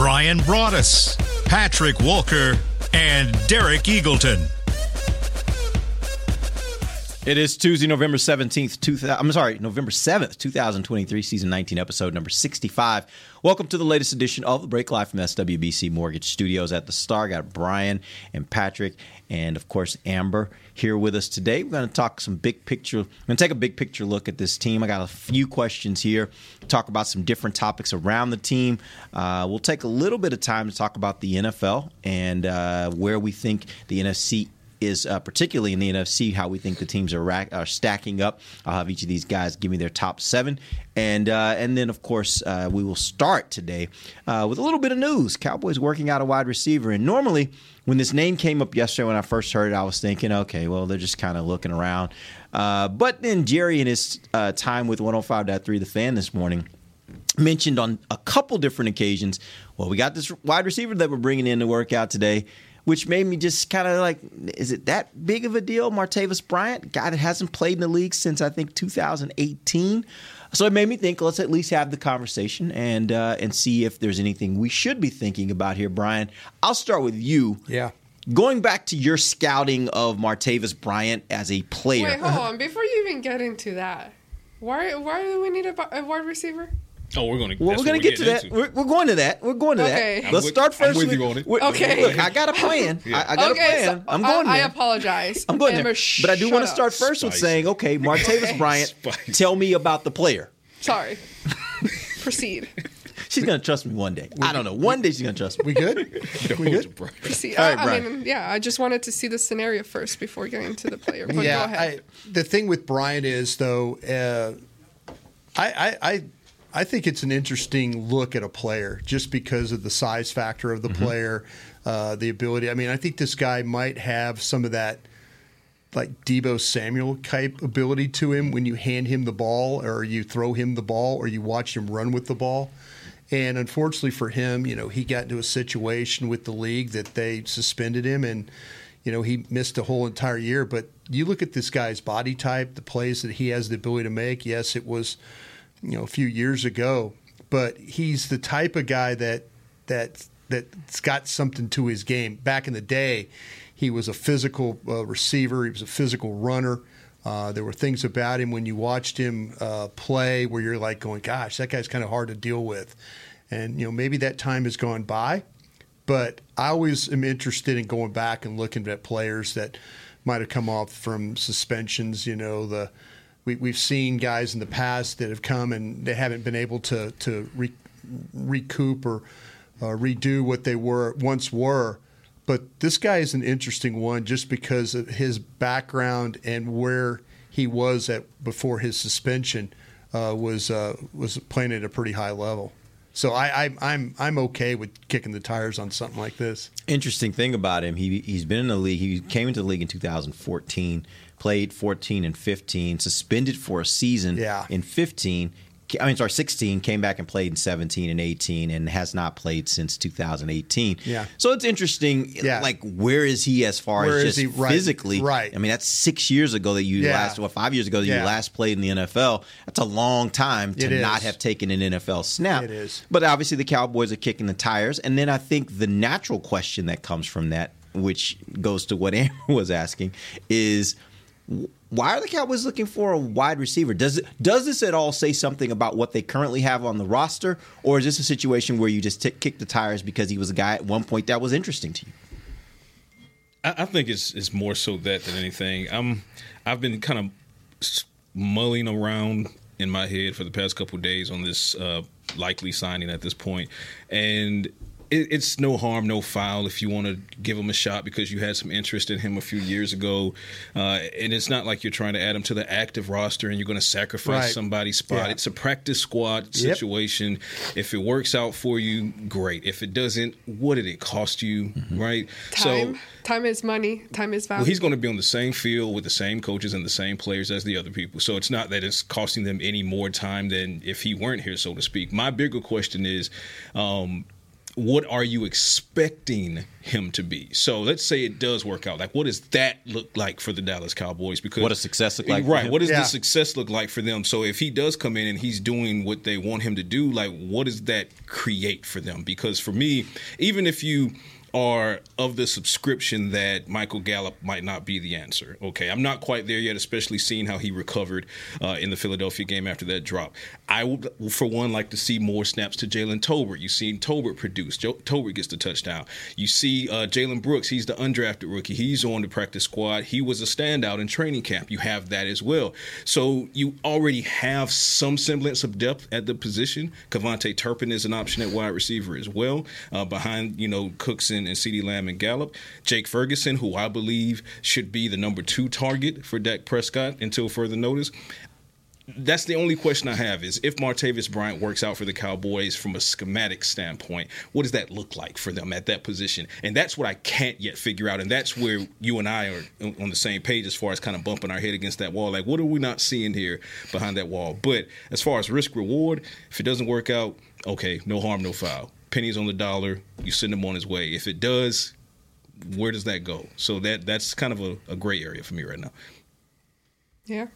Brian Broaddus, Patrik Walker, and Derek Eagleton. It is Tuesday, November 17th, 2000, I'm sorry, November 7th, 2023, season 19, episode number 65. Welcome to the latest edition of The Break Live from SWBC Mortgage Studios at the Star. Got Brian and Patrick and, of course, Ambar here with us today. We're going to talk some big picture, we're going to take a big picture look at this team. I got a few questions here, talk about some different topics around the team. Uh, we'll take a little bit of time to talk about the NFL and uh, where we think the NFC is uh, particularly in the NFC how we think the teams are, rack, are stacking up. I'll have each of these guys give me their top seven, and uh, and then of course uh, we will start today uh, with a little bit of news. Cowboys working out a wide receiver, and normally when this name came up yesterday when I first heard it, I was thinking, okay, well they're just kind of looking around. Uh, but then Jerry in his uh, time with 105.3 The Fan this morning mentioned on a couple different occasions. Well, we got this wide receiver that we're bringing in to work out today, which made me just kind of like, is it that big of a deal? Martavis Bryant, guy that hasn't played in the league since I think 2018. So it made me think. Let's at least have the conversation and uh, and see if there's anything we should be thinking about here, Brian. I'll start with you. yeah. Going back to your scouting of Martavis Bryant as a player. Wait, hold on. Before you even get into that, why why do we need a, a wide receiver? Oh, we're going to. Well, we're going to get to that. We're, we're going to that. We're going to Okay. that. I'm Let's with- start I'm first. with you on it. Okay. Look, I got a plan. I, I got okay, a plan. so I'm going I, I apologize. I'm going Ambar, there. But I do want to start first with saying, okay, Martavis Bryant, Spicy. tell me about the player. Sorry. Proceed. She's going to trust me one day. I don't know. One day she's going to trust me. We good? we good? Proceed. All right, I, I mean, yeah. I just wanted to see the scenario first before getting to the player. But go yeah, ahead. I, the thing with Brian is though, uh, I, I, I, think it's an interesting look at a player just because of the size factor of the player, uh, the ability. I mean, I think this guy might have some of that like Deebo Samuel type ability to him when you hand him the ball or you throw him the ball or you watch him run with the ball. And unfortunately for him, you know, he got into a situation with the league that they suspended him and you know, he missed a whole entire year, but you look at this guy's body type, the plays that he has the ability to make. Yes, it was, you know, a few years ago, but he's the type of guy that that that's got something to his game. Back in the day, he was a physical uh, receiver. He was a physical runner. Uh, there were things about him when you watched him uh, play where you're like going, "Gosh, that guy's kind of hard to deal with," and you know maybe that time has gone by. But I always am interested in going back and looking at players that might have come off from suspensions. You know, the we, we've seen guys in the past that have come and they haven't been able to to re, recoup or uh, redo what they were once were. But this guy is an interesting one just because of his background and where he was at before his suspension uh, was uh, was playing at a pretty high level. So I, I, I'm I'm okay with kicking the tires on something like this. Interesting thing about him, he he's been in the league. He came into the league in 2014, played 14 and 15, suspended for a season Yeah. in 15. I mean, sorry, 16. Came back and played in 17 and 18, and has not played since 2018. Yeah. So it's interesting. Eh, yeah. Like, where is he as far Where as just? Right. physically? Right. I mean, that's six years ago that you Yeah. last, well, five years ago that you last played in the NFL. That's a long time to not have taken an NFL snap. It is. But obviously, the Cowboys are kicking the tires. And then I think the natural question that comes from that, which goes to what Aaron was asking, is why are the Cowboys looking for a wide receiver? Does it, does this at all say something about what they currently have on the roster, or is this a situation where you just t- kick the tires because he was a guy at one point that was interesting to you? I, I think it's it's more so that than anything. I'm I've been kind of mulling around in my head for the past couple days on this uh, likely signing at this point, and it, it's no harm, no foul if you want to give him a shot because you had some interest in him a few years ago. Uh, and it's not like you're trying to add him to the active roster and you're going to sacrifice Right. somebody's spot. Yeah. It's a practice squad situation. If it works out for you, great. If it doesn't, what did it cost you, right? Time. So. time is money. Time is value. Well, he's going to be on the same field with the same coaches and the same players as the other people. So it's not that it's costing them any more time than if he weren't here, so to speak. My bigger question is, um, what are you expecting him to be? So let's say it does work out. Like, what does that look like for the Dallas Cowboys? Because What does success look like Right. What does Yeah. the success look like for them? So if he does come in and he's doing what they want him to do, like, what does that create for them? Because for me, even if you are of the subscription that Michael Gallup might not be the answer. Okay, I'm not quite there yet, especially seeing how he recovered uh, in the Philadelphia game after that drop. I would, for one, like to see more snaps to Jalen Tolbert. You've seen Tolbert produce. Jo- Tolbert gets the touchdown. You see uh, Jalen Brooks. He's the undrafted rookie. He's on the practice squad. He was a standout in training camp. You have that as well. So you already have some semblance of depth at the position. KaVontae Turpin is an option at wide receiver as well, uh, behind you know Cookson and CeeDee Lamb and Gallup. Jake Ferguson, who I believe should be the number two target for Dak Prescott until further notice. That's the only question I have is if Martavis Bryant works out for the Cowboys from a schematic standpoint, what does that look like for them at that position? And that's what I can't yet figure out. And that's where you and I are on the same page as far as kind of bumping our head against that wall. Like, what are we not seeing here behind that wall? But as far as risk reward, if it doesn't work out, okay, no harm, no foul. Pennies on the dollar, you send him on his way. If it does, where does that go? So that that's kind of a, a gray area for me right now. Yeah.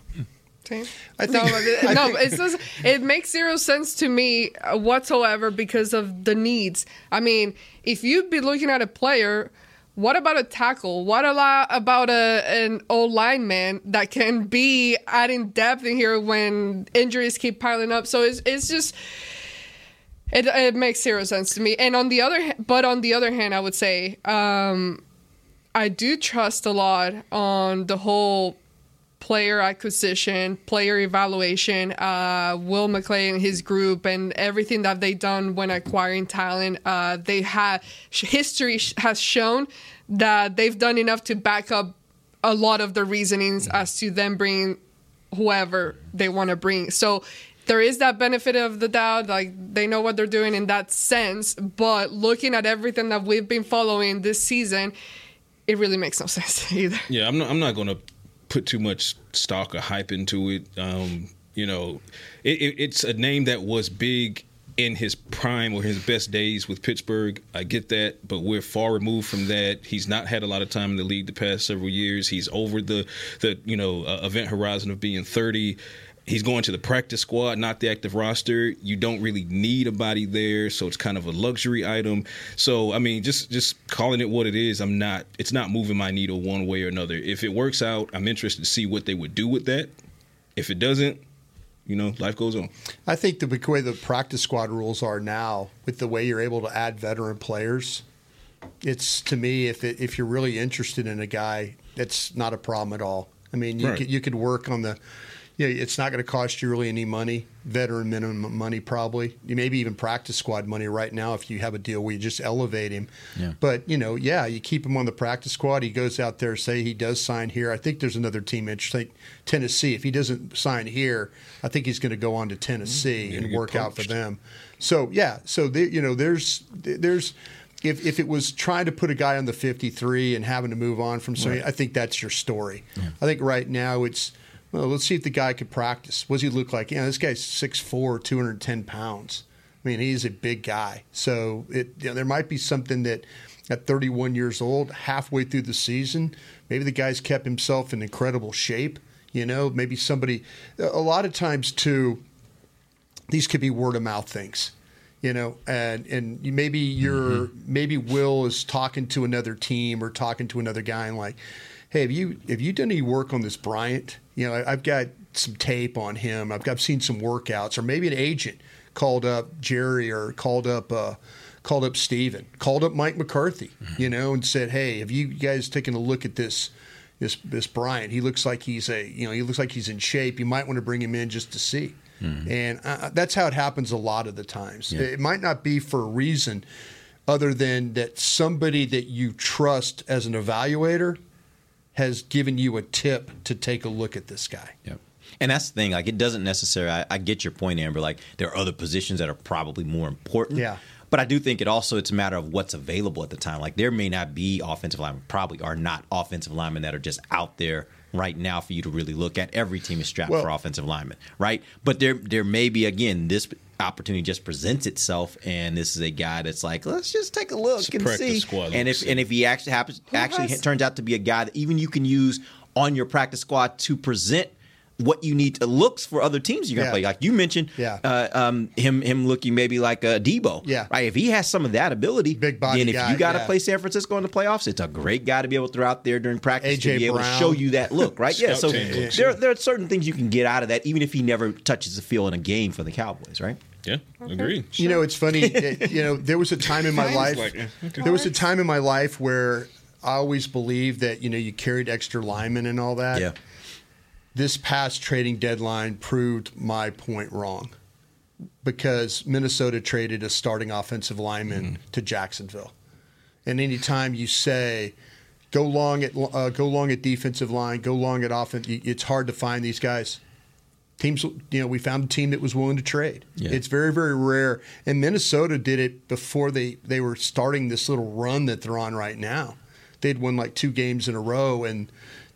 Same. I no, think- but- I no, think- it's just, it makes zero sense to me uh, whatsoever because of the needs. I mean, if you'd be looking at a player, what about a tackle? What a- about a an old lineman that can be adding depth in here when injuries keep piling up? So it's it's just it it makes zero sense to me. And on the other, but on the other hand, I would say um, I do trust a lot on the whole player acquisition, player evaluation, uh, Will McClay and his group, and everything that they've done when acquiring talent. Uh, they have history has shown that they've done enough to back up a lot of the reasonings as to them bringing whoever they want to bring. So there is that benefit of the doubt, like they know what they're doing in that sense. But looking at everything that we've been following this season, it really makes no sense either. Yeah, I'm not. I'm not going to put too much stock or hype into it. Um, you know, it, it, it's a name that was big in his prime or his best days with Pittsburgh. I get that, but we're far removed from that. He's not had a lot of time in the league the past several years. He's over the the you know uh, event horizon of being 30. He's going to the practice squad, not the active roster. You don't really need a body there, so it's kind of a luxury item. So, I mean, just just calling it what it is, I'm not. It's not moving my needle one way or another. If it works out, I'm interested to see what they would do with that. If it doesn't, you know, life goes on. I think the way the practice squad rules are now, with the way you're able to add veteran players, it's to me if it, if you're really interested in a guy, it's not a problem at all. I mean, you Right. could you could work on the, yeah, it's not going to cost you really any money, veteran minimum money probably, you maybe even practice squad money right now if you have a deal where you just elevate him. Yeah. But you know, yeah, you keep him on the practice squad. He goes out there, say he does sign here. I think there's another team interested, Tennessee. If he doesn't sign here, I think he's going to go on to Tennessee mm-hmm. Gonna and work out for them. So yeah, so there, you know, there's there's if if it was trying to put a guy on the 53 and having to move on from somebody, I think that's your story. I think right now it's well, let's see if the guy could practice. What does he look like? Yeah, this guy's 6'4", 210 pounds. I mean, he's a big guy. So it you know, there might be something that at 31 years old, halfway through the season, maybe the guy's kept himself in incredible shape. You know, maybe somebody. A lot of times too, these could be word of mouth things you know and and maybe you're mm-hmm. maybe will is talking to another team or talking to another guy and like hey have you have you done any work on this bryant you know i've got some tape on him I've, I've seen some workouts or maybe an agent called up jerry or called up uh called up stephen called up mike mccarthy you know and said hey have you guys taken a look at this this this Bryant. He looks like he's a you know he looks like he's in shape. You might want to bring him in just to see. And uh, that's how it happens a lot of the times. It might not be for a reason other than that somebody that you trust as an evaluator has given you a tip to take a look at this guy. Yep. And that's the thing. Like, it doesn't necessarily. I, I, get your point, Ambar. Like, there are other positions that are probably more important. Yeah. But I do think it also it's a matter of what's available at the time. Like, there may not be offensive linemen, probably are not offensive linemen that are just out there right now for you to really look at. Every team is strapped Well- for offensive linemen, right? But there there may be again this opportunity just presents itself, and this is a guy that's like, let's just take a look It's a and practice see. squad and if see. and if he actually happens actually has- turns out to be a guy that even you can use on your practice squad to present what you need to looks for other teams you're gonna Yeah. play. Like you mentioned, Yeah. uh, um, him him looking maybe like a Deebo. Yeah. right. If he has some of that ability, Big body then if guy, you got to yeah. play San Francisco in the playoffs, it's a great guy to be able to throw out there during practice to A.J. be able to show you that look. Right? yeah. So team looks, there there are certain things you can get out of that, even if he never touches the field in a game for the Cowboys. Right? Yeah, agreed. You know, it's funny. it- you know, there was a time in my life. like, okay. There was a time in my life where I always believed that you know you carried extra linemen and all that. Yeah. This past trading deadline proved my point wrong because Minnesota traded a starting offensive lineman to Jacksonville, and anytime you say go long at uh, go long at defensive line, go long at offense, it's hard to find these guys. Teams you know we found a team that was willing to trade. Yeah. it's very very rare. And minnesota did it before they they were starting this little run that they're on right now. They'd won like two games in a row and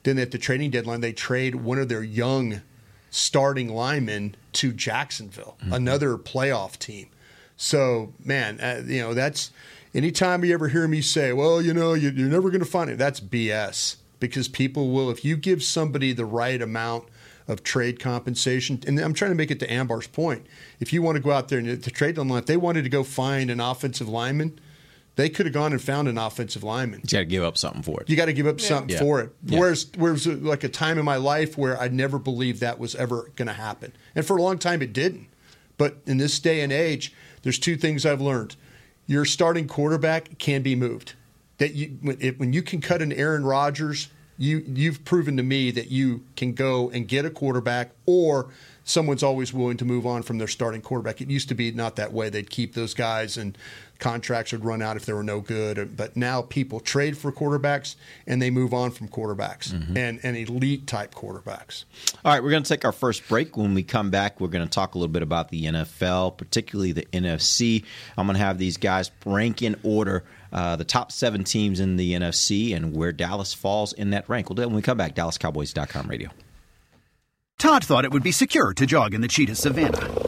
then at the trading deadline they trade one of their young starting linemen to jacksonville another playoff team so man uh, you know that's anytime you ever hear me say well you know you, you're never going to find it that's bs because people will if you give somebody the right amount of trade compensation. And I'm trying to make it to Ambar's point. If you want to go out there and the trade deadline, if they wanted to go find an offensive lineman, they could have gone and found an offensive lineman. You got to give up something for it. You got to give up something Yeah. for it. Yeah. Whereas, whereas uh, like a time in my life where I never believed that was ever going to happen, and for a long time it didn't. But in this day and age, there's two things I've learned: your starting quarterback can be moved. That you when, it, when you can cut an Aaron Rodgers, you you've proven to me that you can go and get a quarterback, or someone's always willing to move on from their starting quarterback. It used to be not that way. They'd keep those guys and contracts would run out if they were no good. But now people trade for quarterbacks and they move on from quarterbacks and, and elite type quarterbacks. All right, we're going to take our first break. When we come back, we're going to talk a little bit about the NFL, particularly the NFC. I'm going to have these guys rank in order uh, the top seven teams in the NFC and where Dallas falls in that rank. We'll do it when we come back. DallasCowboys.com radio. Todd thought it would be secure to jog in the cheetah savannah.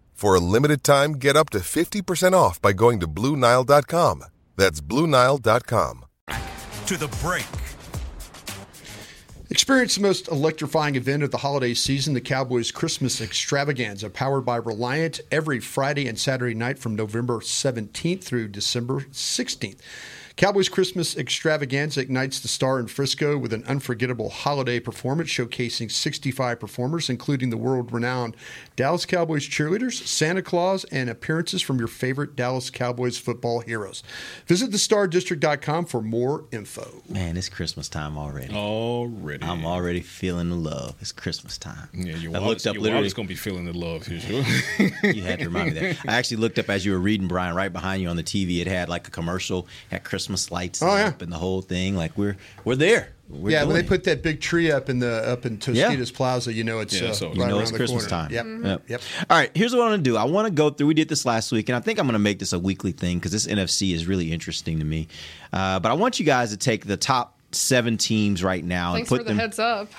For a limited time, get up to 50% off by going to Bluenile.com. That's Bluenile.com. To the break. Experience the most electrifying event of the holiday season, the Cowboys Christmas Extravaganza, powered by Reliant, every Friday and Saturday night from November 17th through December 16th. Cowboys Christmas Extravaganza ignites the star in Frisco with an unforgettable holiday performance showcasing 65 performers, including the world renowned Dallas Cowboys cheerleaders, Santa Claus, and appearances from your favorite Dallas Cowboys football heroes. Visit thestardistrict.com for more info. Man, it's Christmas time already. Already. I'm already feeling the love. It's Christmas time. Yeah, your I wallet's, looked up your literally. wallet's gonna be feeling the love here, sure. you had to remind me that. I actually looked up as you were reading, Brian, right behind you on the TV. It had like a commercial, had Christmas lights Oh, yeah. up and the whole thing. Like we're we're there. We're yeah, when they it. put that big tree up in the up in Tostitos Plaza, you know it's Yeah, uh, so right you know around it's the Christmas corner. time. Yep. Yep. Yep. All right, here's what I want to do. I want to go through. We did this last week, and I think I'm going to make this a weekly thing because this NFC is really interesting to me. Uh, but I want you guys to take the top seven teams right now Thanks and for put the them. heads up.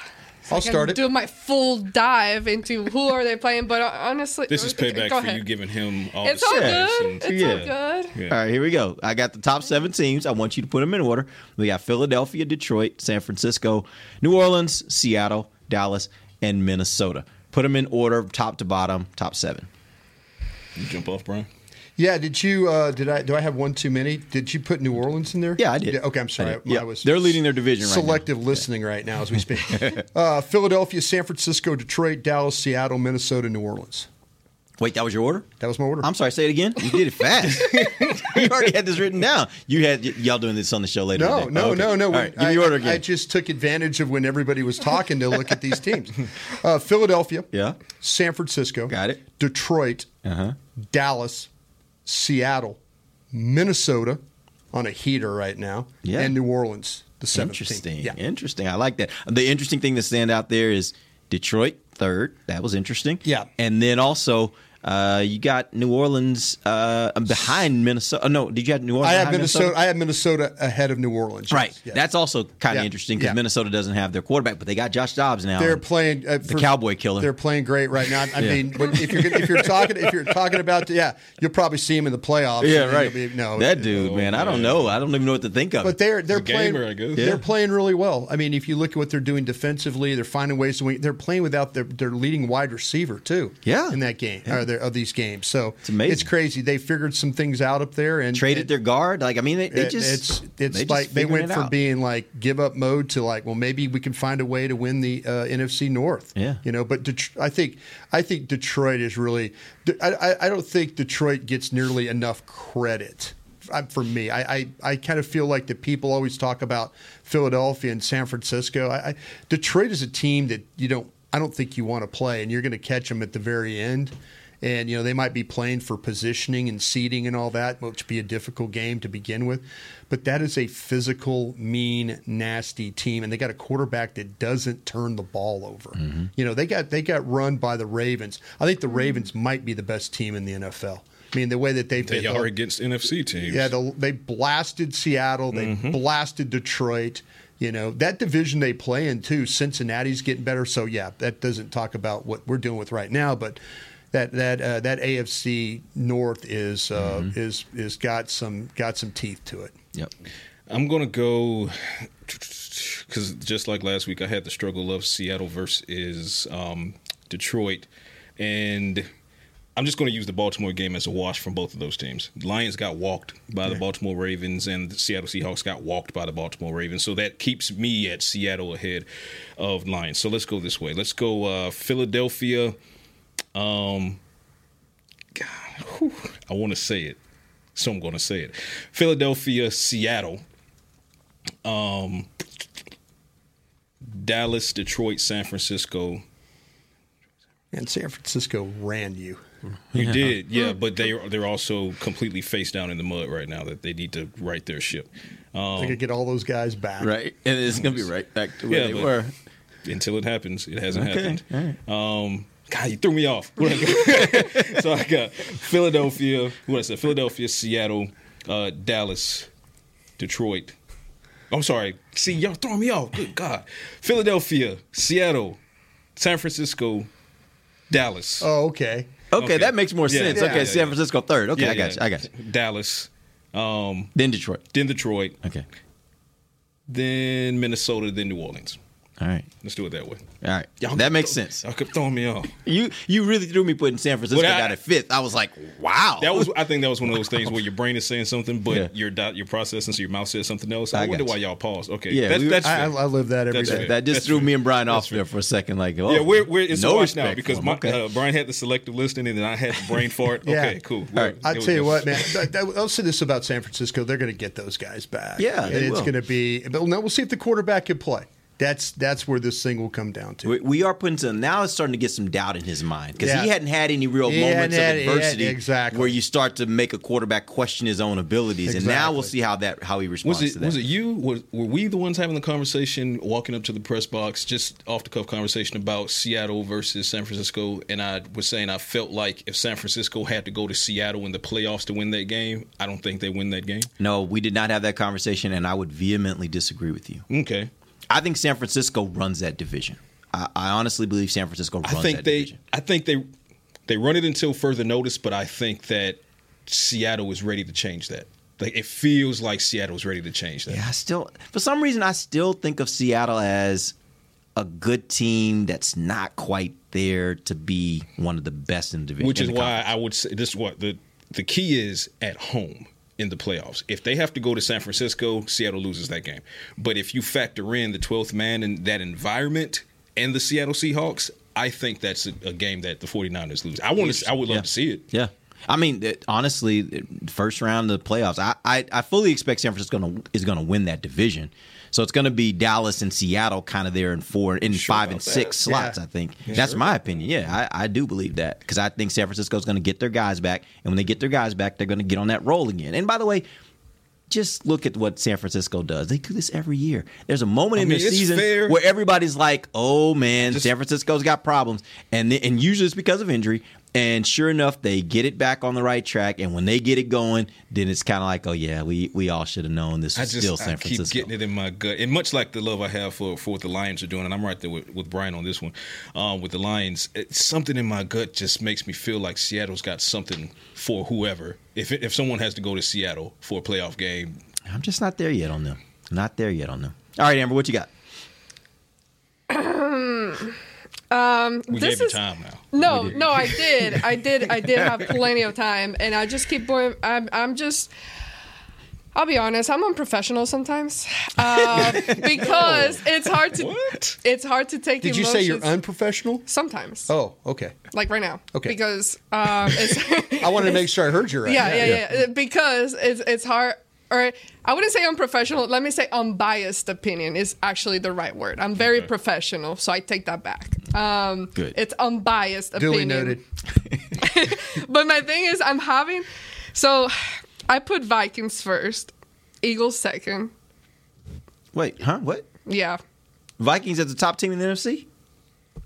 I'll I can start it. Do my full dive into who are they playing, but uh, honestly, This is payback for ahead. you giving him all It's the all stats good. and- It's all good. All right, here we go. I got the top seven teams. I want you to put them in order. We got Philadelphia, Detroit, San Francisco, New Orleans, Seattle, Dallas, and Minnesota. Put them in order, top to bottom, top seven. You jump off, Brian. Yeah, did you? Uh, did I? Do I have one too many? Did you put New Orleans in there? Yeah, I did. okay, I'm sorry. I. Yeah, I was they're leading their division right now. Selective listening right now as we speak. uh, Philadelphia, San Francisco, Detroit, Dallas, Seattle, Minnesota, New Orleans. Wait, that was your order? That was my order. I'm sorry, say it again. You did it fast. you already had this written down. You had y- y'all doing this on the show later. No, no, Oh, okay. no, no. All right, give me I, your order I just took advantage of when everybody was talking to look at these teams. Uh, Philadelphia, yeah, San Francisco, got it. Detroit, uh-huh. Dallas, Seattle, Minnesota on a heater right now, Yeah. and New Orleans, the seventh Interesting. Yeah. Interesting. I like that. The interesting thing to stand out there is Detroit third. That was interesting. Yeah. And then also uh, you got New Orleans uh, behind Minnesota. Oh, no, did you have New Orleans? I have behind Minnesota. I have Minnesota ahead of New Orleans. yes, Right. yes. That's also kind of Yeah. interesting because Yeah. Minnesota doesn't have their quarterback, but they got Josh Dobbs now. They're playing uh, the Cowboy killer. They're playing great right now. I Yeah. mean, if you're if you're talking if you're talking about yeah, you'll probably see him in the playoffs. yeah, right. be- no, that dude, man. I don't know. I don't even know what to think of. But they're they're playing. gamer, I guess. They're Yeah. playing really well. I mean, if you look at what they're doing defensively, they're finding ways to win. They're playing without their, their leading wide receiver too. Yeah. in that game or of these games. So it's amazing. It's crazy. They figured some things out up there and traded and their guard. Like I mean, they, they just it's it's they like they went from out. being like give up mode to like well maybe we can find a way to win the uh, NFC North. Yeah. you know. But Det- I think I think Detroit is really. I, I, I don't think Detroit gets nearly enough credit. uh, For me, I, I, I kind of feel like the people always talk about Philadelphia and San Francisco. I, I, Detroit is a team that you don't. I don't think you want to play, and you're going to catch them at the very end and you know they might be playing for positioning and seating and all that, which would be a difficult game to begin with. But that is a physical, mean, nasty team, and they got a quarterback that doesn't turn the ball over. Mm-hmm. You know they got they got run by the Ravens. I think the Ravens might be the best team in the NFL. I mean the way that they've They been, are against NFC teams. yeah, the, they blasted Seattle. They blasted Detroit. You know that division they play in too. Cincinnati's getting better. So yeah, that doesn't talk about what we're dealing with right now, but that that uh, that AFC North is uh, is is got some got some teeth to it. Yep. I'm gonna go because just like last week, I had the struggle of Seattle versus um, Detroit, and I'm just going to use the Baltimore game as a wash from both of those teams. Lions got walked by the Baltimore Ravens, and the Seattle Seahawks got walked by the Baltimore Ravens. So that keeps me at Seattle ahead of Lions. So let's go this way. Let's go uh, Philadelphia. Um, God, whew, I want to say it, so I'm going to say it. Philadelphia, Seattle. Um, Dallas, Detroit, San Francisco, And San Francisco ran you. You Yeah. did, yeah, but they they're also completely face down in the mud right now. That they need to right their ship. Um, They could get all those guys back. Right. And it's going to be right back to where yeah, they were. Until it happens, it hasn't Okay, happened. Um, God, you threw me off. What so I got Philadelphia. What I said? Philadelphia, Seattle, uh, Dallas, Detroit. I'm sorry. See, y'all throwing me off. Good God. Philadelphia, Seattle, San Francisco, Dallas. Oh, okay. Okay, that makes more Yeah, sense. yeah, okay, yeah, San yeah. Francisco third. Okay, Yeah, I got yeah. you. I got you. Dallas. Um, then Detroit. Then Detroit. Okay. Then Minnesota. Then New Orleans. All right. Let's do it that way. All right. Y'all that makes throw- sense. Y'all kept throwing me off. You you really threw me putting San Francisco Well, I- down at fifth. I was like, wow. That was, I think, that was one of those things where your brain is saying something, but Yeah. you're dot, you're processing, so your mouth says something else. I I, wonder you. why y'all paused. Okay, Yeah, that's, we- that's I. I live that every That's day. fair. that just That's threw fair. me and Brian That's off there for a second. Like, oh, yeah, we're, we're it's no a watch now respect because for him. my, okay. uh, Brian had the selective listening and then I had the brain fart. Yeah. Okay, cool. All right. I It was tell you what, man. that- that- I'll say this about San Francisco: they're going to get those guys back. Yeah, and it's going to be. But now we'll see if the quarterback can play. That's that's where this thing will come down to. We, we are putting some now. It's starting to get some doubt in his mind because Yeah. he hadn't had any real He moments hadn't of adversity, yeah, exactly. where you start to make a quarterback question his own abilities. And now we'll see how that how he responds Was it to that. was it you? Was, were we the ones having the conversation, walking up to the press box, just off the cuff conversation about Seattle versus San Francisco? And I was saying I felt like if San Francisco had to go to Seattle in the playoffs to win that game, I don't think they win that game. No, we did not have that conversation, and I would vehemently disagree with you. Okay. I think San Francisco runs that division. I, I honestly believe San Francisco runs I think that they, division. I think they, they run it until further notice. But I think that Seattle is ready to change that. Like it feels like Seattle is ready to change that. Yeah, I still, for some reason, I still think of Seattle as a good team that's not quite there to be one of the best in the division. Which is why. I would say this: is what the the key is at home in the playoffs. If they have to go to San Francisco, Seattle loses that game. But if you factor in the twelfth man and that environment and the Seattle Seahawks, I think that's a, a game that the 49ers lose. I want to. I would love Yeah. to see it. Yeah. I mean, it- honestly, first round of the playoffs, I, I, I fully expect San Francisco to, is going to win that division. So it's going to be Dallas and Seattle kind of there in four, in five and about six slots. Yeah. I think Yeah, that's sure. my opinion. Yeah, I, I do believe that because I think San Francisco is going to get their guys back, and when they get their guys back, they're going to get on that roll again. And by the way. Just look at what San Francisco does. They do this every year. There's a moment I in mean, the season fair. where everybody's like, "Oh man, San Francisco's got problems," and and usually it's because of injury. And sure enough, they get it back on the right track. And when they get it going, then it's kind of like, "Oh yeah, we we all should have known this I was just still I San keep getting it in my gut, and much like the love I have for, for what the Lions are doing, and I'm right there with, with Brian on this one. Um, with the Lions, it's something in my gut just makes me feel like Seattle's got something for whoever. If it, if someone has to go to Seattle for a playoff game, I'm just not there yet on them. Not there yet on them. All right, Ambar, what you got? um, we this gave you is time now. No, no. I did, I did, I did have plenty of time, and I just keep going. I'm, I'm just. I'll be honest. I'm unprofessional sometimes uh, because it's hard to. It's hard to take. Did you say you're unprofessional? Sometimes. Oh, okay. Like right now. Okay. Because um, it's. I wanted to make sure I heard you right. yeah, yeah, yeah, Because it's it's hard. Or I wouldn't say unprofessional. Let me say unbiased opinion is actually the right word. I'm very professional, so I take that back. Um, Good. It's unbiased Duly opinion. noted. But my thing is, I'm having. So, I put Vikings first, Eagles second. Wait, huh? What? Yeah, Vikings as the top team in the NFC?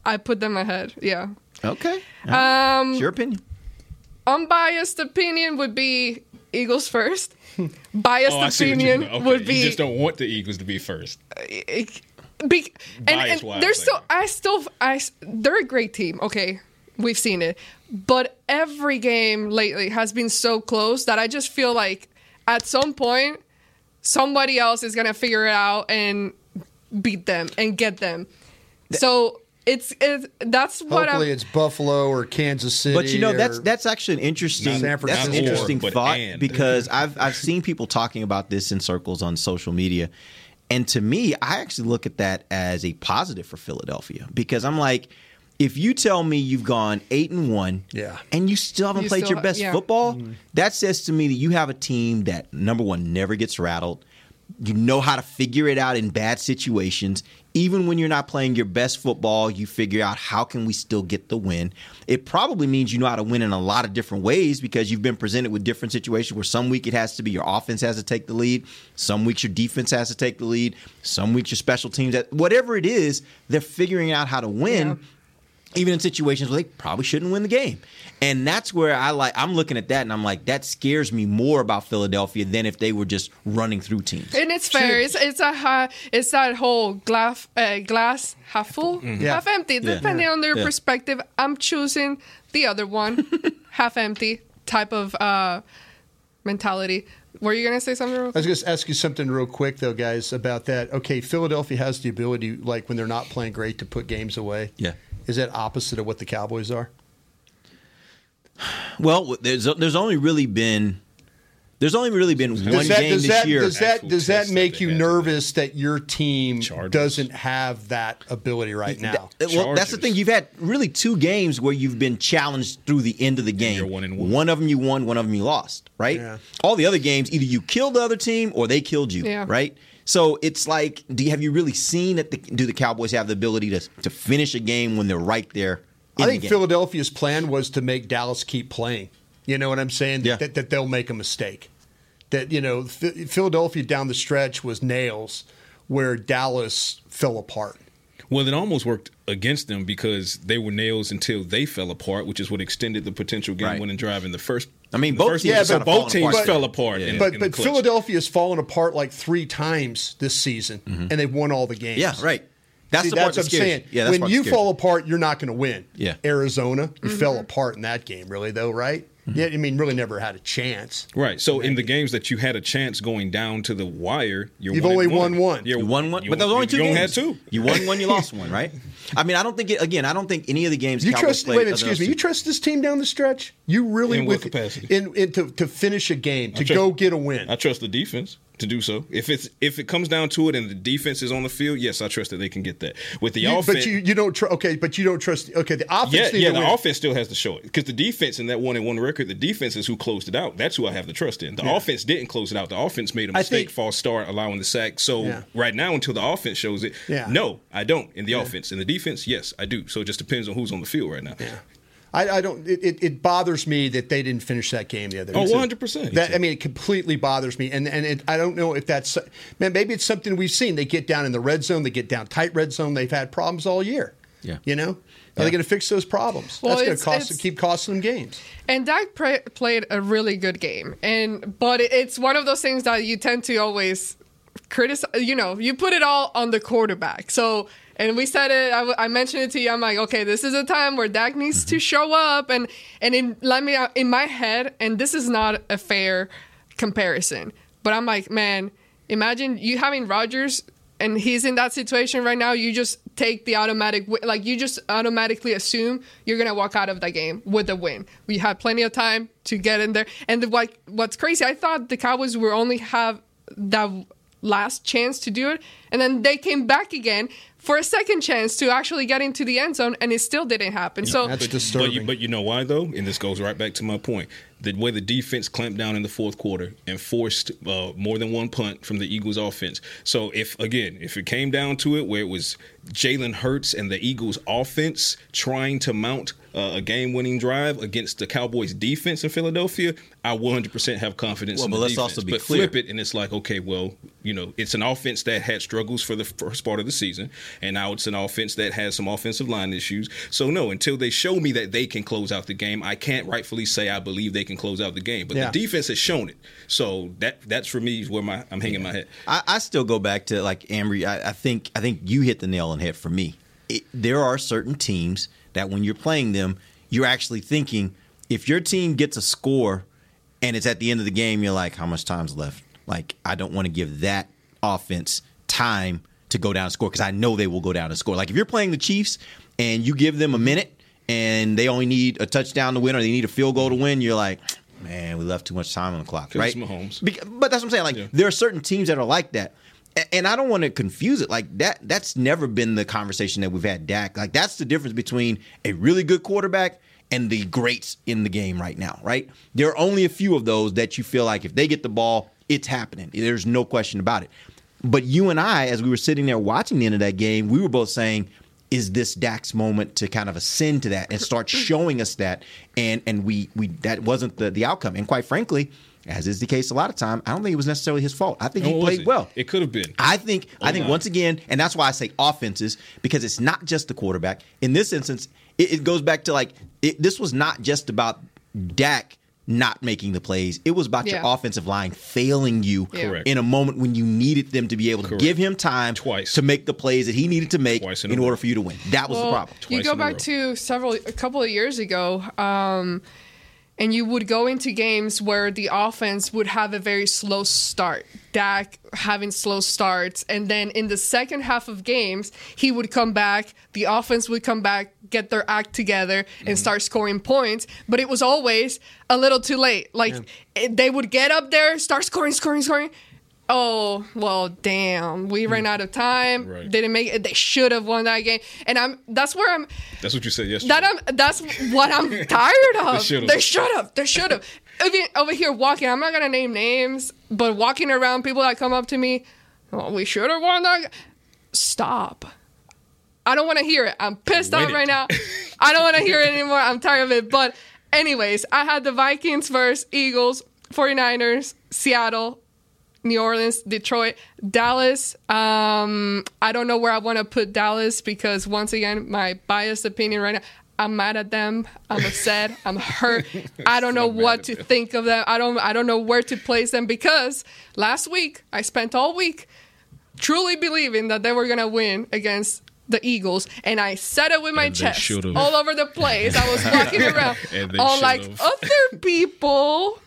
I put them ahead. Yeah. Okay. Um, It's your opinion. unbiased opinion would be Eagles first. Biased Oh, I see what you opinion. Okay, would be You just don't want the Eagles to be first. Be- and, and Bias-wise, they're like- still, I still, I, they're a great team. Okay, we've seen it, but every game lately has been so close that I just feel like at some point somebody else is gonna figure it out and beat them and get them. So it's, it's that's what Hopefully, I'm. it's Buffalo or Kansas City. But you know that's or- that's actually an interesting San that's an interesting But thought and. because I've I've seen people talking about this in circles on social media, and to me, I actually look at that as a positive for Philadelphia because I'm like, if you tell me you've gone eight and one, Yeah. and you still haven't You played still your ha- best yeah. football, mm-hmm. that says to me that you have a team that number one never gets rattled. You know how to figure it out in bad situations. Even when you're not playing your best football, you figure out how can we still get the win. It probably means you know how to win in a lot of different ways because you've been presented with different situations where some week it has to be your offense has to take the lead, some weeks your defense has to take the lead, some weeks your special teams, whatever it is, they're figuring out how to win. Yeah even in situations where they probably shouldn't win the game. And that's where I like I'm looking at that and I'm like that scares me more about Philadelphia than if they were just running through teams. And it's fair. It's it's a it's that whole glass uh, glass half full, mm-hmm. yeah. half empty. Yeah. Depending yeah. on their perspective, I'm choosing the other one, half empty type of uh, mentality. Were you going to say something? Real I was going to ask you something real quick, though, guys, about that. Okay, Philadelphia has the ability, like when they're not playing great, to put games away. Yeah. Is that opposite of what the Cowboys are? Well, there's there's only really been there's only really been does one that, game this that, year. Does that does that make you nervous that your team Chargers. doesn't have that ability right now? That, well, that's the thing. You've had really two games where you've been challenged through the end of the game. One, one. one, of them you won, one of them you lost. Right. Yeah. All the other games, either you killed the other team or they killed you. Yeah. Right. So it's like, do you, have you really seen that? The, do the Cowboys have the ability to to finish a game when they're right there? I think Philadelphia's plan was to make Dallas keep playing. You know what I'm saying? Yeah. That, that they'll make a mistake. That you know, Philadelphia down the stretch was nails, where Dallas fell apart. Well, it almost worked against them because they were nails until they fell apart, which is what extended the potential game-winning right. drive in the first. I mean, both yeah, but both teams apart. fell apart. Yeah. In, but in but Philadelphia's fallen apart like three times this season, mm-hmm. and they've won all the games. Yeah, right. That's See, the that's what I'm saying. Yeah, when you fall apart, you're not going to win. Yeah, Arizona, you mm-hmm. fell apart in that game, really, though, right? Mm-hmm. Yeah, I mean, really never had a chance. Right. So in the games that you had a chance going down to the wire, you have only won one. You won one, but there was only two you games. You had two. You won one, you lost one, right? I mean, I don't think it, again. I don't think any of the games. You Cowboys trust? Played wait, excuse me. You trust this team down the stretch? You really in with capacity? In, in to, to finish a game to trust, go get a win. I trust the defense to do so. If it's if it comes down to it and the defense is on the field, yes, I trust that they can get that. With the you, offense, but you, you don't tr- okay, but you don't trust. Okay, the offense. Yeah, yeah, the win. offense still has to show it because the defense in that one and one record, the defense is who closed it out. That's who I have the trust in. The yeah. offense didn't close it out. The offense made a mistake, think, false start, allowing the sack. So yeah. right now, until the offense shows it, yeah. no, I don't. In the offense, in the defense, yes, I do. So it just depends on who's on the field right now. Yeah. I, I don't. It, it, bothers me that they didn't finish that game the other. Oh, day. Oh, 100 percent. That I mean, it completely bothers me, and and it, I don't know if that's man. Maybe it's something we've seen. They get down in the red zone. They get down tight red zone. They've had problems all year. Yeah. You know. Are they going to fix those problems? Well, That's going to cost keep costing them games. And Dak pre- played a really good game, and but it's one of those things that you tend to always criticize. You know, you put it all on the quarterback. So and we said it. I, I, mentioned it to you. I'm like, okay, this is a time where Dak needs mm-hmm. to show up, and and in let me in my head, and this is not a fair comparison, but I'm like, man, imagine you having Rodgers and he's in that situation right now. You just take the automatic, like you just automatically assume you're gonna walk out of that game with a win. We had plenty of time to get in there, and the, what what's crazy, I thought the Cowboys were only have that last chance to do it, and then they came back again for a second chance to actually get into the end zone, and it still didn't happen. Yeah, so that's disturbing. But you, but you know why though, and this goes right back to my point: the way the defense clamped down in the fourth quarter and forced uh, more than one punt from the Eagles' offense. So if again, if it came down to it, where it was Jalen Hurts and the Eagles' offense trying to mount uh, a game-winning drive against the Cowboys' defense in Philadelphia, I 100% have confidence. Well, in but the let's defense. also be but clear. flip it, and it's like, okay, well, you know, it's an offense that had struggles for the first part of the season, and now it's an offense that has some offensive line issues. So no, until they show me that they can close out the game, I can't rightfully say I believe they can close out the game. But yeah. the defense has shown it. So that that's for me where my I'm hanging yeah. my head. I, I, still go back to like Ambry. I, I, think I think you hit the nail on the head for me. It, there are certain teams that when you're playing them you're actually thinking if your team gets a score and it's at the end of the game, you're like, how much time's left? Like, I don't want to give that offense time to go down and score because I know they will go down and score. Like, if you're playing the Chiefs and you give them a minute and they only need a touchdown to win or they need a field goal to win, you're like, man, we left too much time on the clock, right? Mahomes. But that's what I'm saying. Like, yeah. there are certain teams that are like that. And I don't want to confuse it. Like that, that's never been the conversation that we've had. Dak, like that's the difference between a really good quarterback and the greats in the game right now, right? There are only a few of those that you feel like if they get the ball, it's happening. There's no question about it. But you and I, as we were sitting there watching the end of that game, we were both saying, is this Dak's moment to kind of ascend to that and start showing us that? And and we we that wasn't the, the outcome. And quite frankly, as is the case a lot of time, I don't think it was necessarily his fault. I think No, he oh, played wasn't. well. It could have been. I think oh, I think line. once again, and that's why I say offenses because it's not just the quarterback. In this instance, it, it goes back to like it, this was not just about Dak not making the plays. It was about Yeah. your offensive line failing you Yeah. Correct. in a moment when you needed them to be able to Correct. give him time Twice. to make the plays that he needed to make Twice in in, order for you to win. That was the Well, problem. You go in a row. back to several, a couple of years ago, um, and you would go into games where the offense would have a very slow start. Dak having slow starts, and then in the second half of games, he would come back. The offense would come back, get their act together, Mm-hmm. and start scoring points. But it was always a little too late. Like it- they would get up there, start scoring, scoring, scoring. Oh well, damn! We ran out of time. Right. Didn't make it. They should have won that game, and I'm. That's where I'm. That's what you said yesterday. That I'm. That's what I'm tired of. they should have. They should have. Even over here walking, I'm not gonna name names, but walking around, people that come up to me, well, we should have won that. Stop. I don't want to hear it. I'm pissed Win off it. right now. I don't want to hear it anymore. I'm tired of it. But, anyways, I had the Vikings versus Eagles, 49ers, Seattle, New Orleans, Detroit, Dallas. Um, I don't know where I want to put Dallas because once again, my biased opinion right now. I'm mad at them. I'm upset. I'm hurt. I don't know what to them. think of them. I don't. I don't know where to place them because last week I spent all week truly believing that they were gonna win against the Eagles, and I said it with my chest should've. all over the place. I was walking around, And they unlike should've. other people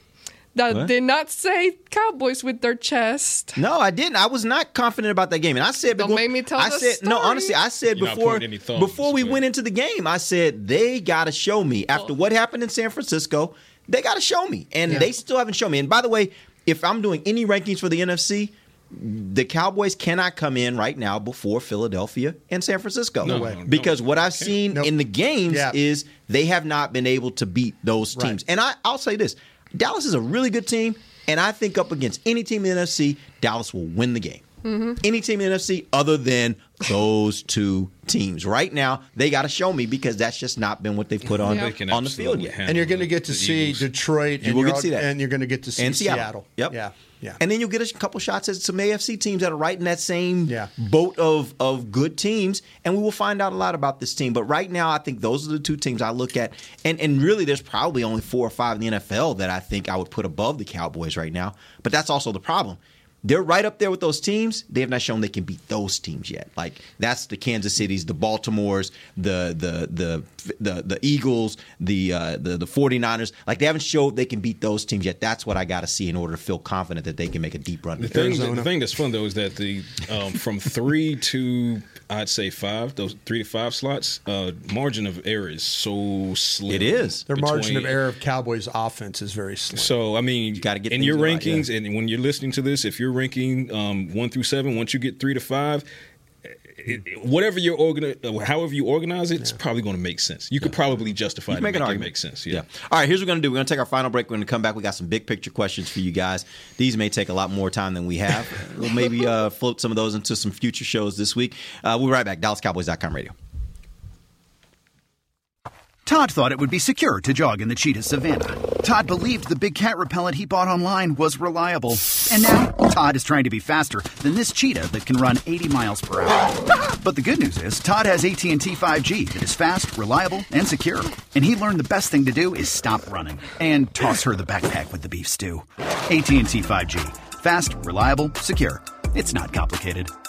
that What? did not say Cowboys with their chest. No, I didn't. I was not confident about that game, and I said, Don't before- make me tell I the said no. Honestly, I said You're before thumbs, before we but- went into the game, I said they got to show me after what happened in San Francisco. They got to show me, and they still haven't shown me. And by the way, if I'm doing any rankings for the NFC. The Cowboys cannot come in right now before Philadelphia and San Francisco. No way. Because No, what I've seen Nope. in the games Yeah. is they have not been able to beat those Right. teams. And I, I'll say this Dallas is a really good team, and I think up against any team in the NFC, Dallas will win the game. Mm-hmm. Any team in the NFC other than those two teams. Right now, they got to show me because that's just not been what they've put on, They can on the field yet. And you're going to get to see Eagles. Detroit, You and will you're get to see that. and you're going to get to see And Seattle. Seattle. Yep. Yeah, yeah. And then you'll get a couple shots at some AFC teams that are right in that same Yeah. boat of of good teams, and we will find out a lot about this team. But right now, I think those are the two teams I look at, and and really, there's probably only four or five in the NFL that I think I would put above the Cowboys right now. But that's also the problem. They're right up there with those teams. They have not shown they can beat those teams yet. Like that's the Kansas Cities, the Baltimores, the the the the, the Eagles, the, uh, the the 49ers. Like they haven't showed they can beat those teams yet. That's what I got to see in order to feel confident that they can make a deep run. The thing, the thing that's fun though is that the um, from three to I'd say five, those three to five slots, uh, margin of error is so slim. It is. Their margin of error of Cowboys offense is very slim. So I mean, you got to get in things your right, rankings, yeah. and when you're listening to this, if you're ranking um, one through seven, once you get three to five, it, it- whatever you're organi- however you organize it, it's probably going to make sense. You could probably justify You it, make an make it argument. make sense. Yeah. All right, here's what we're going to do. We're going to take our final break. We're going to come back. We got some big picture questions for you guys. These may take a lot more time than we have. we'll maybe uh, float some of those into some future shows this week. Uh, we'll be right back. DallasCowboys.com radio. Todd thought it would be secure to jog in the cheetah savannah. Todd believed the big cat repellent he bought online was reliable. And now, Todd is trying to be faster than this cheetah that can run 80 miles per hour. But the good news is, Todd has AT&T 5G that is fast, reliable, and secure. And he learned the best thing to do is stop running and toss her the backpack with the beef stew. AT&T 5G. Fast, reliable, secure. It's not complicated.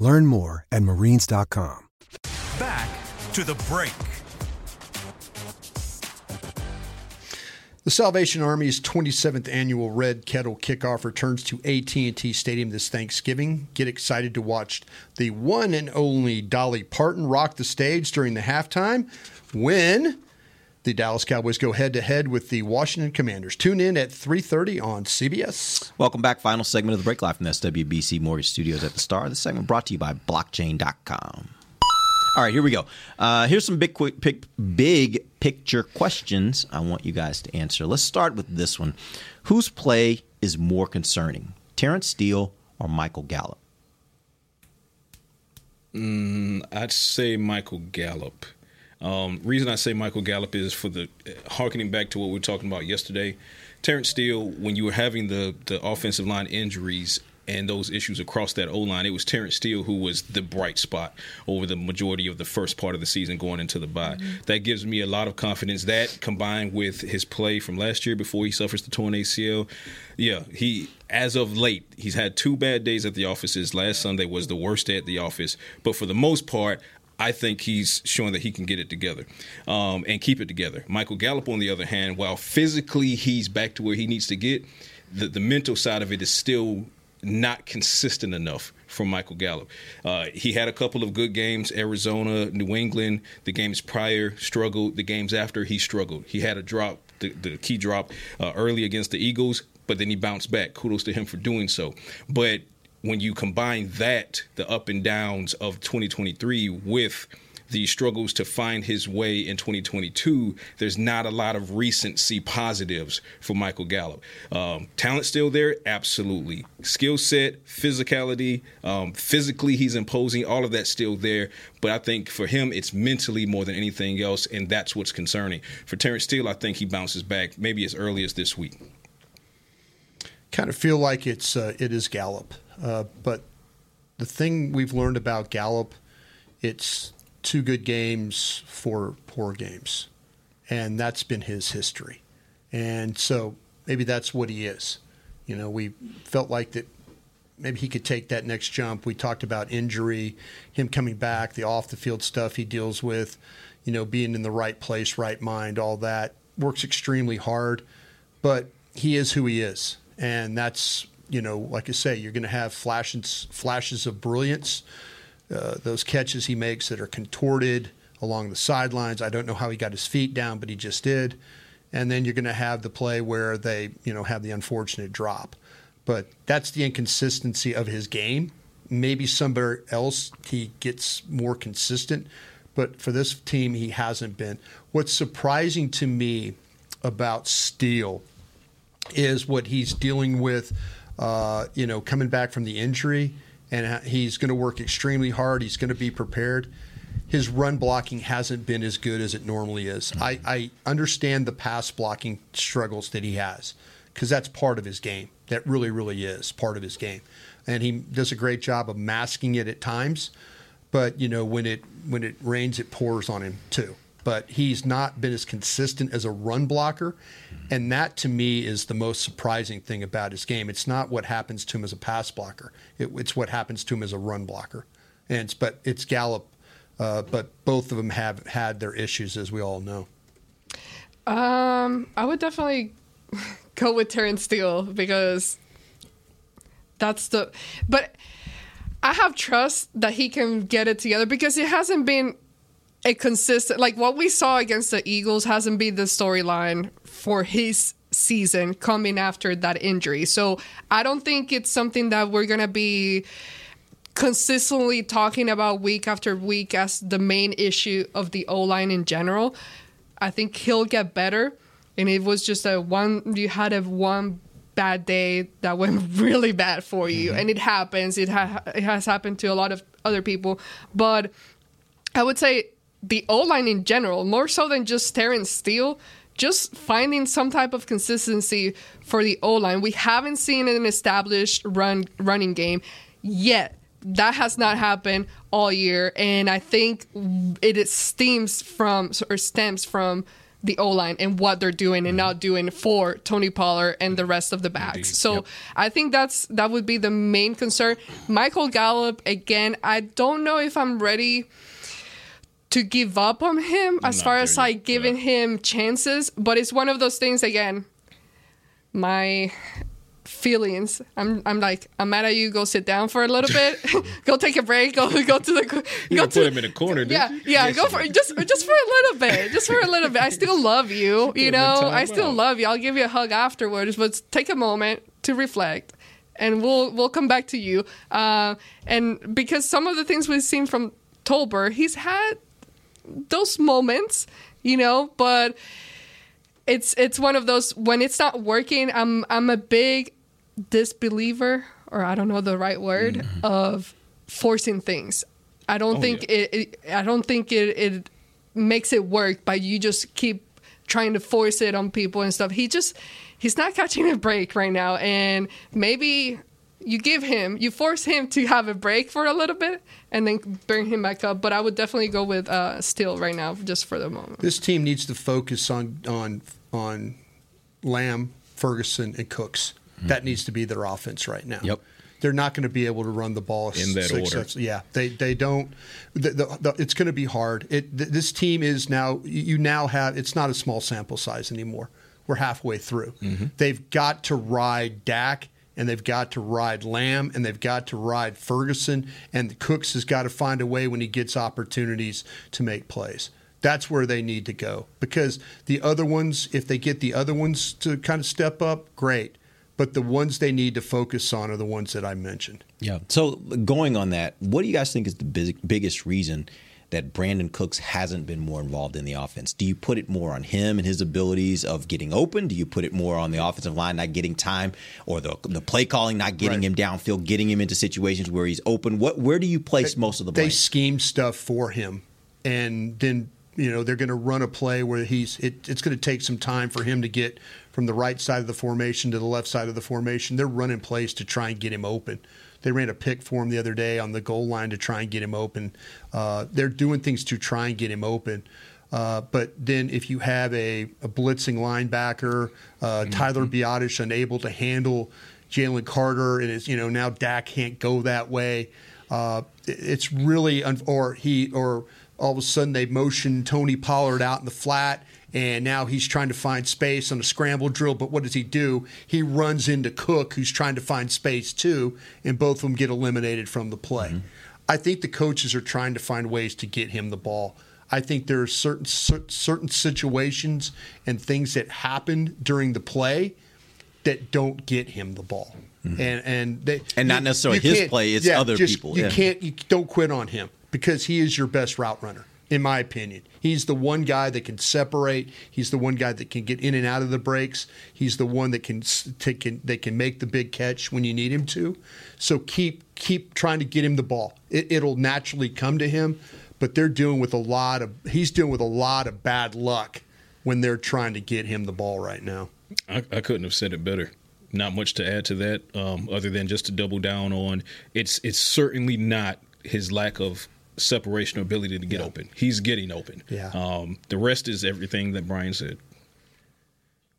Learn more at marines.com. Back to the break. The Salvation Army's 27th annual Red Kettle Kickoff returns to AT&T Stadium this Thanksgiving. Get excited to watch the one and only Dolly Parton rock the stage during the halftime when the Dallas Cowboys go head to head with the Washington Commanders. Tune in at 3:30 on CBS. Welcome back. Final segment of the break live from the SWBC Mortgage Studios at the Star. This segment brought to you by Blockchain.com. All right, here we go. Uh, here's some big, quick, pic, big picture questions I want you guys to answer. Let's start with this one: Whose play is more concerning, Terence Steele or Michael Gallup? Mm, I'd say Michael Gallup. Um, reason I say Michael Gallup is for the harkening back to what we were talking about yesterday. Terence Steele, when you were having the the offensive line injuries and those issues across that O line, it was Terence Steele who was the bright spot over the majority of the first part of the season going into the bye. Mm-hmm. That gives me a lot of confidence. That combined with his play from last year before he suffers the torn ACL, yeah, he as of late he's had two bad days at the offices. Last Sunday was the worst day at the office, but for the most part, I think he's showing that he can get it together um, and keep it together. Michael Gallup, on the other hand, while physically he's back to where he needs to get, the, the mental side of it is still not consistent enough for Michael Gallup. Uh, he had a couple of good games, Arizona, New England. The games prior struggled. The games after he struggled. He had a drop, the, the key drop uh, early against the Eagles, but then he bounced back. Kudos to him for doing so. But when you combine that, the up and downs of 2023 with the struggles to find his way in 2022, there's not a lot of recency positives for Michael Gallup. Um, talent still there? Absolutely. Skill set, physicality, um, physically he's imposing, all of that's still there. But I think for him, it's mentally more than anything else, and that's what's concerning. For Terence Steele, I think he bounces back maybe as early as this week. Kind of feel like it's uh, it is Gallup, uh, but the thing we've learned about Gallup, it's two good games, for poor games. And that's been his history. And so maybe that's what he is. You know, we felt like that maybe he could take that next jump. We talked about injury, him coming back, the off the field stuff he deals with, you know, being in the right place, right mind, all that. Works extremely hard, but he is who he is. And that's, you know, like I say, you're going to have flashes, flashes of brilliance uh, those catches he makes that are contorted along the sidelines. I don't know how he got his feet down, but he just did. And then you're going to have the play where they, you know, have the unfortunate drop. But that's the inconsistency of his game. Maybe somewhere else he gets more consistent, but for this team he hasn't been. What's surprising to me about Steele is what he's dealing with. Uh, you know, coming back from the injury and he's going to work extremely hard. He's going to be prepared. his run blocking hasn't been as good as it normally is. Mm-hmm. I, I understand the pass blocking struggles that he has because that's part of his game. That really, really is part of his game, and he does a great job of masking it at times. But you know, when it when it rains, it pours on him too. But he's not been as consistent as a run blocker, and that to me is the most surprising thing about his game. It's not what happens to him as a pass blocker; it, it's what happens to him as a run blocker. And it's but it's Gallup uh, but both of them have had their issues, as we all know. Um, I would definitely go with Terence Steele because that's the. But I have trust that he can get it together because it hasn't been a consistent like what we saw against the Eagles hasn't been the storyline for his season coming after that injury. So I don't think it's something that we're gonna be consistently talking about week after week as the main issue of the O line in general. I think he'll get better. And it was just a one, you had a one bad day that went really bad for you. Mm-hmm. And it happens. It, ha- it has happened to a lot of other people. But I would say the O line in general, more so than just Terence Steele, just finding some type of consistency for the O line. We haven't seen an established run running game yet that has not happened all year, and I think it stems from or stems from the O line and what they're doing and mm-hmm. not doing for Tony Pollard and the rest of the backs. Indeed. So Yep. I think that's that would be the main concern. Michael Gallup again. I don't know if I'm ready to give up on him as far as like giving him chances, but it's one of those things again. My feelings. I'm I'm like I'm mad at you. Go sit down for a little bit. go take a break. Go go to the. You go gonna put him in a corner, yeah, you? yeah. Yes, go for just just for a little bit. Just for a little bit. I still love you. You know, I still out. love you. I'll give you a hug afterwards, but take a moment to reflect, and we'll we'll come back to you. Uh, and because some of the things we've seen from Tolbert, he's had those moments, you know, but it's it's one of those when it's not working. I'm I'm a big disbeliever, or I don't know the right word mm-hmm. of forcing things. I don't Oh, think it, it. I don't think it it makes it work by you just keep trying to force it on people and stuff. He just he's not catching a break right now, and maybe. You give him, you force him to have a break for a little bit, and then bring him back up. But I would definitely go with uh, Steele right now, just for the moment. This team needs to focus on on on Lamb, Ferguson, and Cooks. That needs to be their offense right now. Yep. They're not going to be able to run the ball In that order. successfully. Yeah, they they don't. The, the, the, it's going to be hard. It th- this team is now. You now have. It's not a small sample size anymore. We're halfway through. They've got to ride Dak. And they've got to ride Lamb, and they've got to ride Ferguson, and Cooks has got to find a way when he gets opportunities to make plays. That's where they need to go because the other ones, if they get the other ones to kind of step up, great. But the ones they need to focus on are the ones that I mentioned. Yeah. So going on that, what do you guys think is the big, biggest reason that Brandin Cooks hasn't been more involved in the offense? Do you put it more on him and his abilities of getting open? Do you put it more on the offensive line not getting time, or the the play calling not getting Right. him downfield, getting him into situations where he's open? What where do you place most of the blame? They scheme stuff for him, and then you know they're going to run a play where he's. It, it's going to take some time for him to get from the right side of the formation to the left side of the formation. They're running plays to try and get him open. They ran a pick for him the other day on the goal line to try and get him open. Uh, they're doing things to try and get him open. Uh, but then if you have a, a blitzing linebacker, uh, Tyler Biadasz unable to handle Jalen Carter, and it's you know now Dak can't go that way. Uh, it's really un- or he or all of a sudden they motion Tony Pollard out in the flat. And now he's trying to find space on a scramble drill. But what does he do? He runs into Cook, who's trying to find space too, and both of them get eliminated from the play. Mm-hmm. I think the coaches are trying to find ways to get him the ball. I think there are certain certain situations and things that happen during the play that don't get him the ball. Mm-hmm. And and they, And not you- necessarily you his play, it's other just- people, You yeah. can't you don't quit on him because he is your best route runner in my opinion. He's the one guy that can separate. He's the one guy that can get in and out of the breaks. He's the one that can take can that can make the big catch when you need him to. So keep keep trying to get him the ball. It, it'll naturally come to him, but they're dealing with a lot of he's dealing with a lot of bad luck when they're trying to get him the ball right now. I, I couldn't have said it better. Not much to add to that, um, other than just to double down on it's it's certainly not his lack of separation ability to get open. He's getting open. Yeah. Um, the rest is everything that Brian said.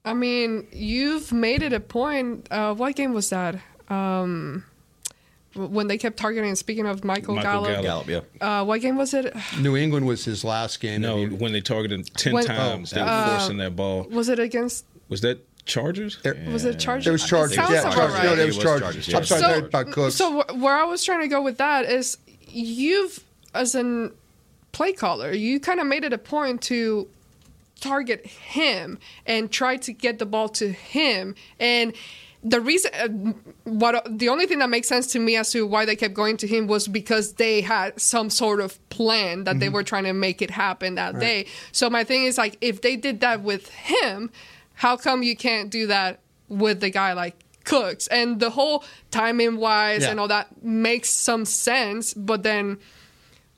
I mean, you've made it a point. Uh, what game was that? Um, when they kept targeting. Speaking of Michael, Michael Gallup, Gallup, yeah. Uh, what game was it? New England was his last game. No, when they targeted ten When- times, they were Uh, forcing that ball. Was it against? Was that Chargers? Was it Chargers? There was Chargers. It Yeah, Chargers. right. No, there was It was Chargers. Chargers, I'm sorry, So- they're about Cooks. So where I was trying to go with that is, you've as an play caller, you kind of made it a point to target him and try to get the ball to him and. The reason, uh, what the only thing that makes sense to me as to why they kept going to him was because they had some sort of plan that they Mm-hmm. were trying to make it happen that Right. day. So my thing is like, if they did that with him, how come you can't do that with the guy like Cooks? And the whole timing wise Yeah. and all that makes some sense, but then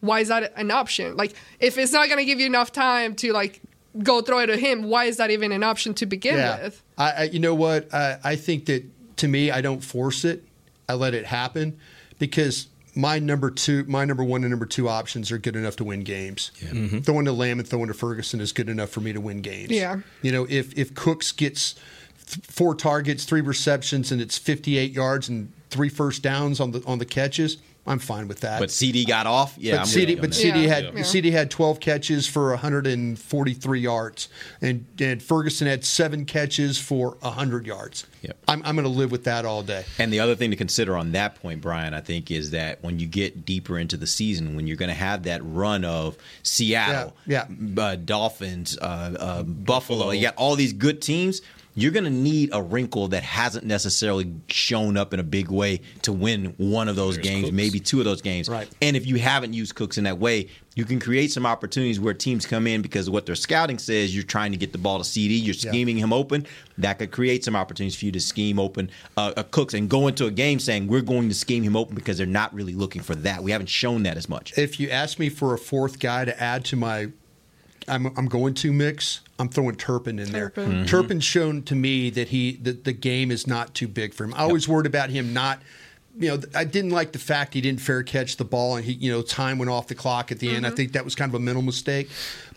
why is that an option? Like, if it's not going to give you enough time to like go throw it to him, why is that even an option to begin with? I, I, you know what? I, I think that to me, I don't force it. I let it happen because my number two, my number one and number two options are good enough to win games. Mm-hmm. Mm-hmm. Throwing to Lamb and throwing to Ferguson is good enough for me to win games. Yeah. You know, if if Cooks gets th- four targets, three receptions, and it's 58 yards and three first downs on the on the catches, I'm fine with that. But CeeDee got off. Yeah, but I'm CeeDee, with you on but. CeeDee had Yeah. CeeDee had 12 catches for 143 yards, and, and Ferguson had seven catches for 100 yards. Yep. I'm, I'm going to live with that all day. And the other thing to consider on that point, Brian, I think, is that when you get deeper into the season, when you're going to have that run of Seattle, Yeah, Uh, Dolphins, uh, uh, Buffalo, you got all these good teams. You're going to need a wrinkle that hasn't necessarily shown up in a big way to win one of those games, maybe two of those games. Right. And if you haven't used Cooks in that way, you can create some opportunities where teams come in because what their scouting says you're trying to get the ball to CeeDee, you're Yeah. scheming him open. That could create some opportunities for you to scheme open uh, a Cooks and go into a game saying we're going to scheme him open because they're not really looking for that. We haven't shown that as much. If you ask me for a fourth guy to add to my, I'm, I'm going to mix. I'm throwing Turpin in there. Turpin. Mhm. Turpin's shown to me that he that the game is not too big for him. I always worried about him not. You know, I didn't like the fact he didn't fair catch the ball and he, you know, time went off the clock at the end. I Mhm. think that was kind of a mental mistake.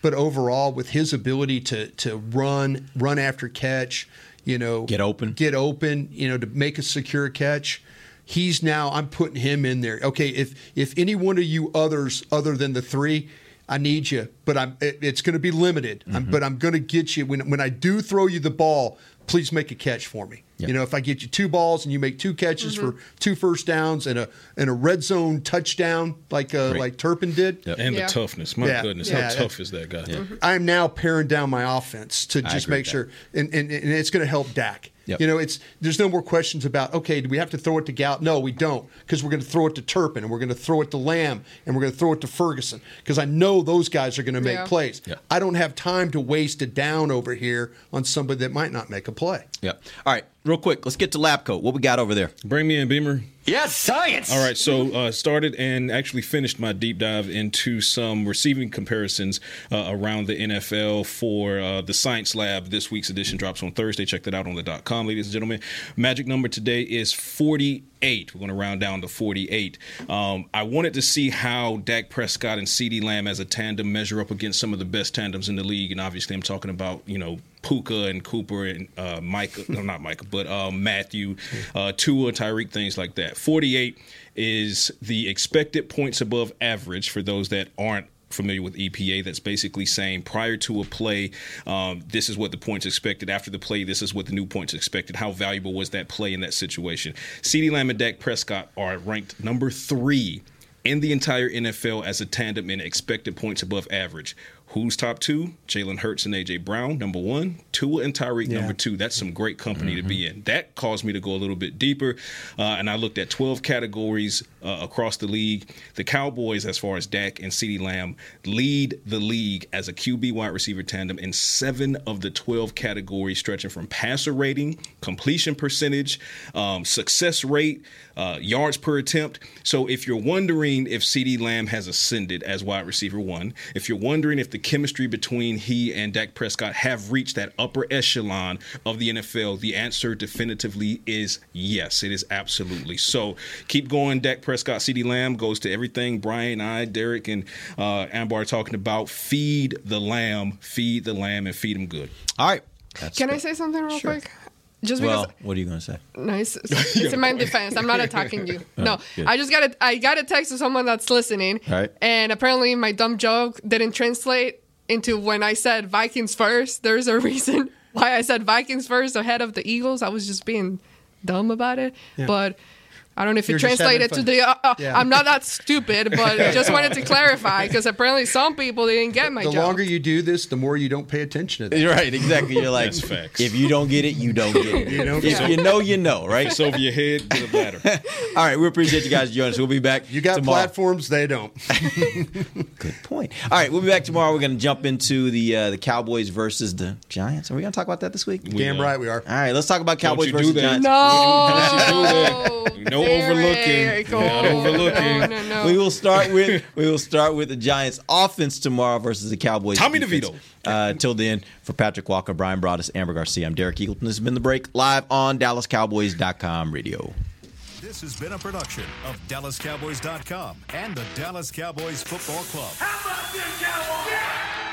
But overall, with his ability to to run, run after catch, you know, Get open. get open, you know, to make a secure catch. He's now I'm putting him in there. Okay, if if any one of you others other than the three, I need you, but I'm it, it's going to be limited. I'm, Mm-hmm. but I'm going to get you when when I do throw you the ball. Please make a catch for me. You know, if I get you two balls and you make two catches for two first downs and a and a red zone touchdown like uh, Great. like Turpin did, And the toughness. My goodness, how tough is that guy? I am now paring down my offense to just make sure, and, and, and it's going to help Dak. Yep. You know, it's there's no more questions about okay, do we have to throw it to Gallup? No, we don't, because we're going to throw it to Turpin and we're going to throw it to Lamb and we're going to throw it to Ferguson because I know those guys are going to make Yeah. plays. Yeah. I don't have time to waste it down over here on somebody that might not make a play. Yep. All right, real quick, let's get to lab coat. What we got over there? Bring me in, Beamer. Yes, science. All right, so uh, started and actually finished my deep dive into some receiving comparisons uh, around the NFL for uh, the Science Lab. This week's edition drops on Thursday. Check that out on the dot com, ladies and gentlemen. Magic number today is 48. We're going to round down to 48. Um, I wanted to see how Dak Prescott and CeeDee Lamb as a tandem measure up against some of the best tandems in the league. And obviously, I'm talking about, you know, Puka and Cooper and uh, Mike, no, not Micah, but uh, Matthew, uh, Tua, Tyreek, things like that. 48 is the expected points above average for those that aren't familiar with EPA. That's basically saying prior to a play, um, this is what the points expected. After the play, this is what the new points expected. How valuable was that play in that situation? CeeDee Lamb and Dak Prescott are ranked number three in the entire NFL as a tandem in expected points above average. Who's top two? Jalen Hurts and AJ Brown, number one. Tua and Tyreek, Yeah. number two. That's some great company to be in. That caused me to go a little bit deeper, uh, and I looked at 12 categories uh, across the league. The Cowboys, as far as Dak and CeeDee Lamb, lead the league as a QB wide receiver tandem in seven of the 12 categories, stretching from passer rating, completion percentage, um, success rate, uh, yards per attempt. So if you're wondering if CeeDee Lamb has ascended as wide receiver one, if you're wondering if the chemistry between he and Dak Prescott have reached that upper echelon of the NFL, the answer definitively is yes. It is absolutely. So keep going. Dak Prescott, CeeDee Lamb goes to everything Brian, I, Derek, and uh, Ambar are talking about. Feed the lamb, feed the lamb, and feed him good. All right. Can I say something real quick? Just well, because what are you going to say? Nice. It's in my defense. I'm not attacking you. Oh, No, good. I just got a I got a text to someone that's listening, All right. and apparently my dumb joke didn't translate into when I said Vikings first. There's a reason why I said Vikings first ahead of the Eagles. I was just being dumb about it, Yeah. but. I don't know if You're it translated to the. Uh, uh, Yeah. I'm not that stupid, but just wanted to clarify because apparently some people didn't get my the joke. longer you do this, the more you don't pay attention to that. You're right, exactly. You're like, That's facts. if you don't get it, you don't get it. You don't if get you know, you know, right? It's over your head, get a bladder. All right, we appreciate you guys joining us. We'll be back. You got tomorrow. platforms, they don't. Good point. All right, we'll be back tomorrow. We're going to jump into the uh, the Cowboys versus the Giants. Are we going to talk about that this week? Damn right we are. All right, let's talk about Don't Cowboys you versus do that. Giants. no, No overlooking. Not overlooking. No, no, no. We will start with we will start with the Giants offense tomorrow versus the Cowboys. Tommy defense. DeVito. Uh, till then, for Patrik Walker, Brian Broaddus, Ambar Garcia, I'm Derek Eagleton. This has been the break live on DallasCowboys.com radio. This has been a production of DallasCowboys.com and the Dallas Cowboys Football Club. How about this, Cowboys?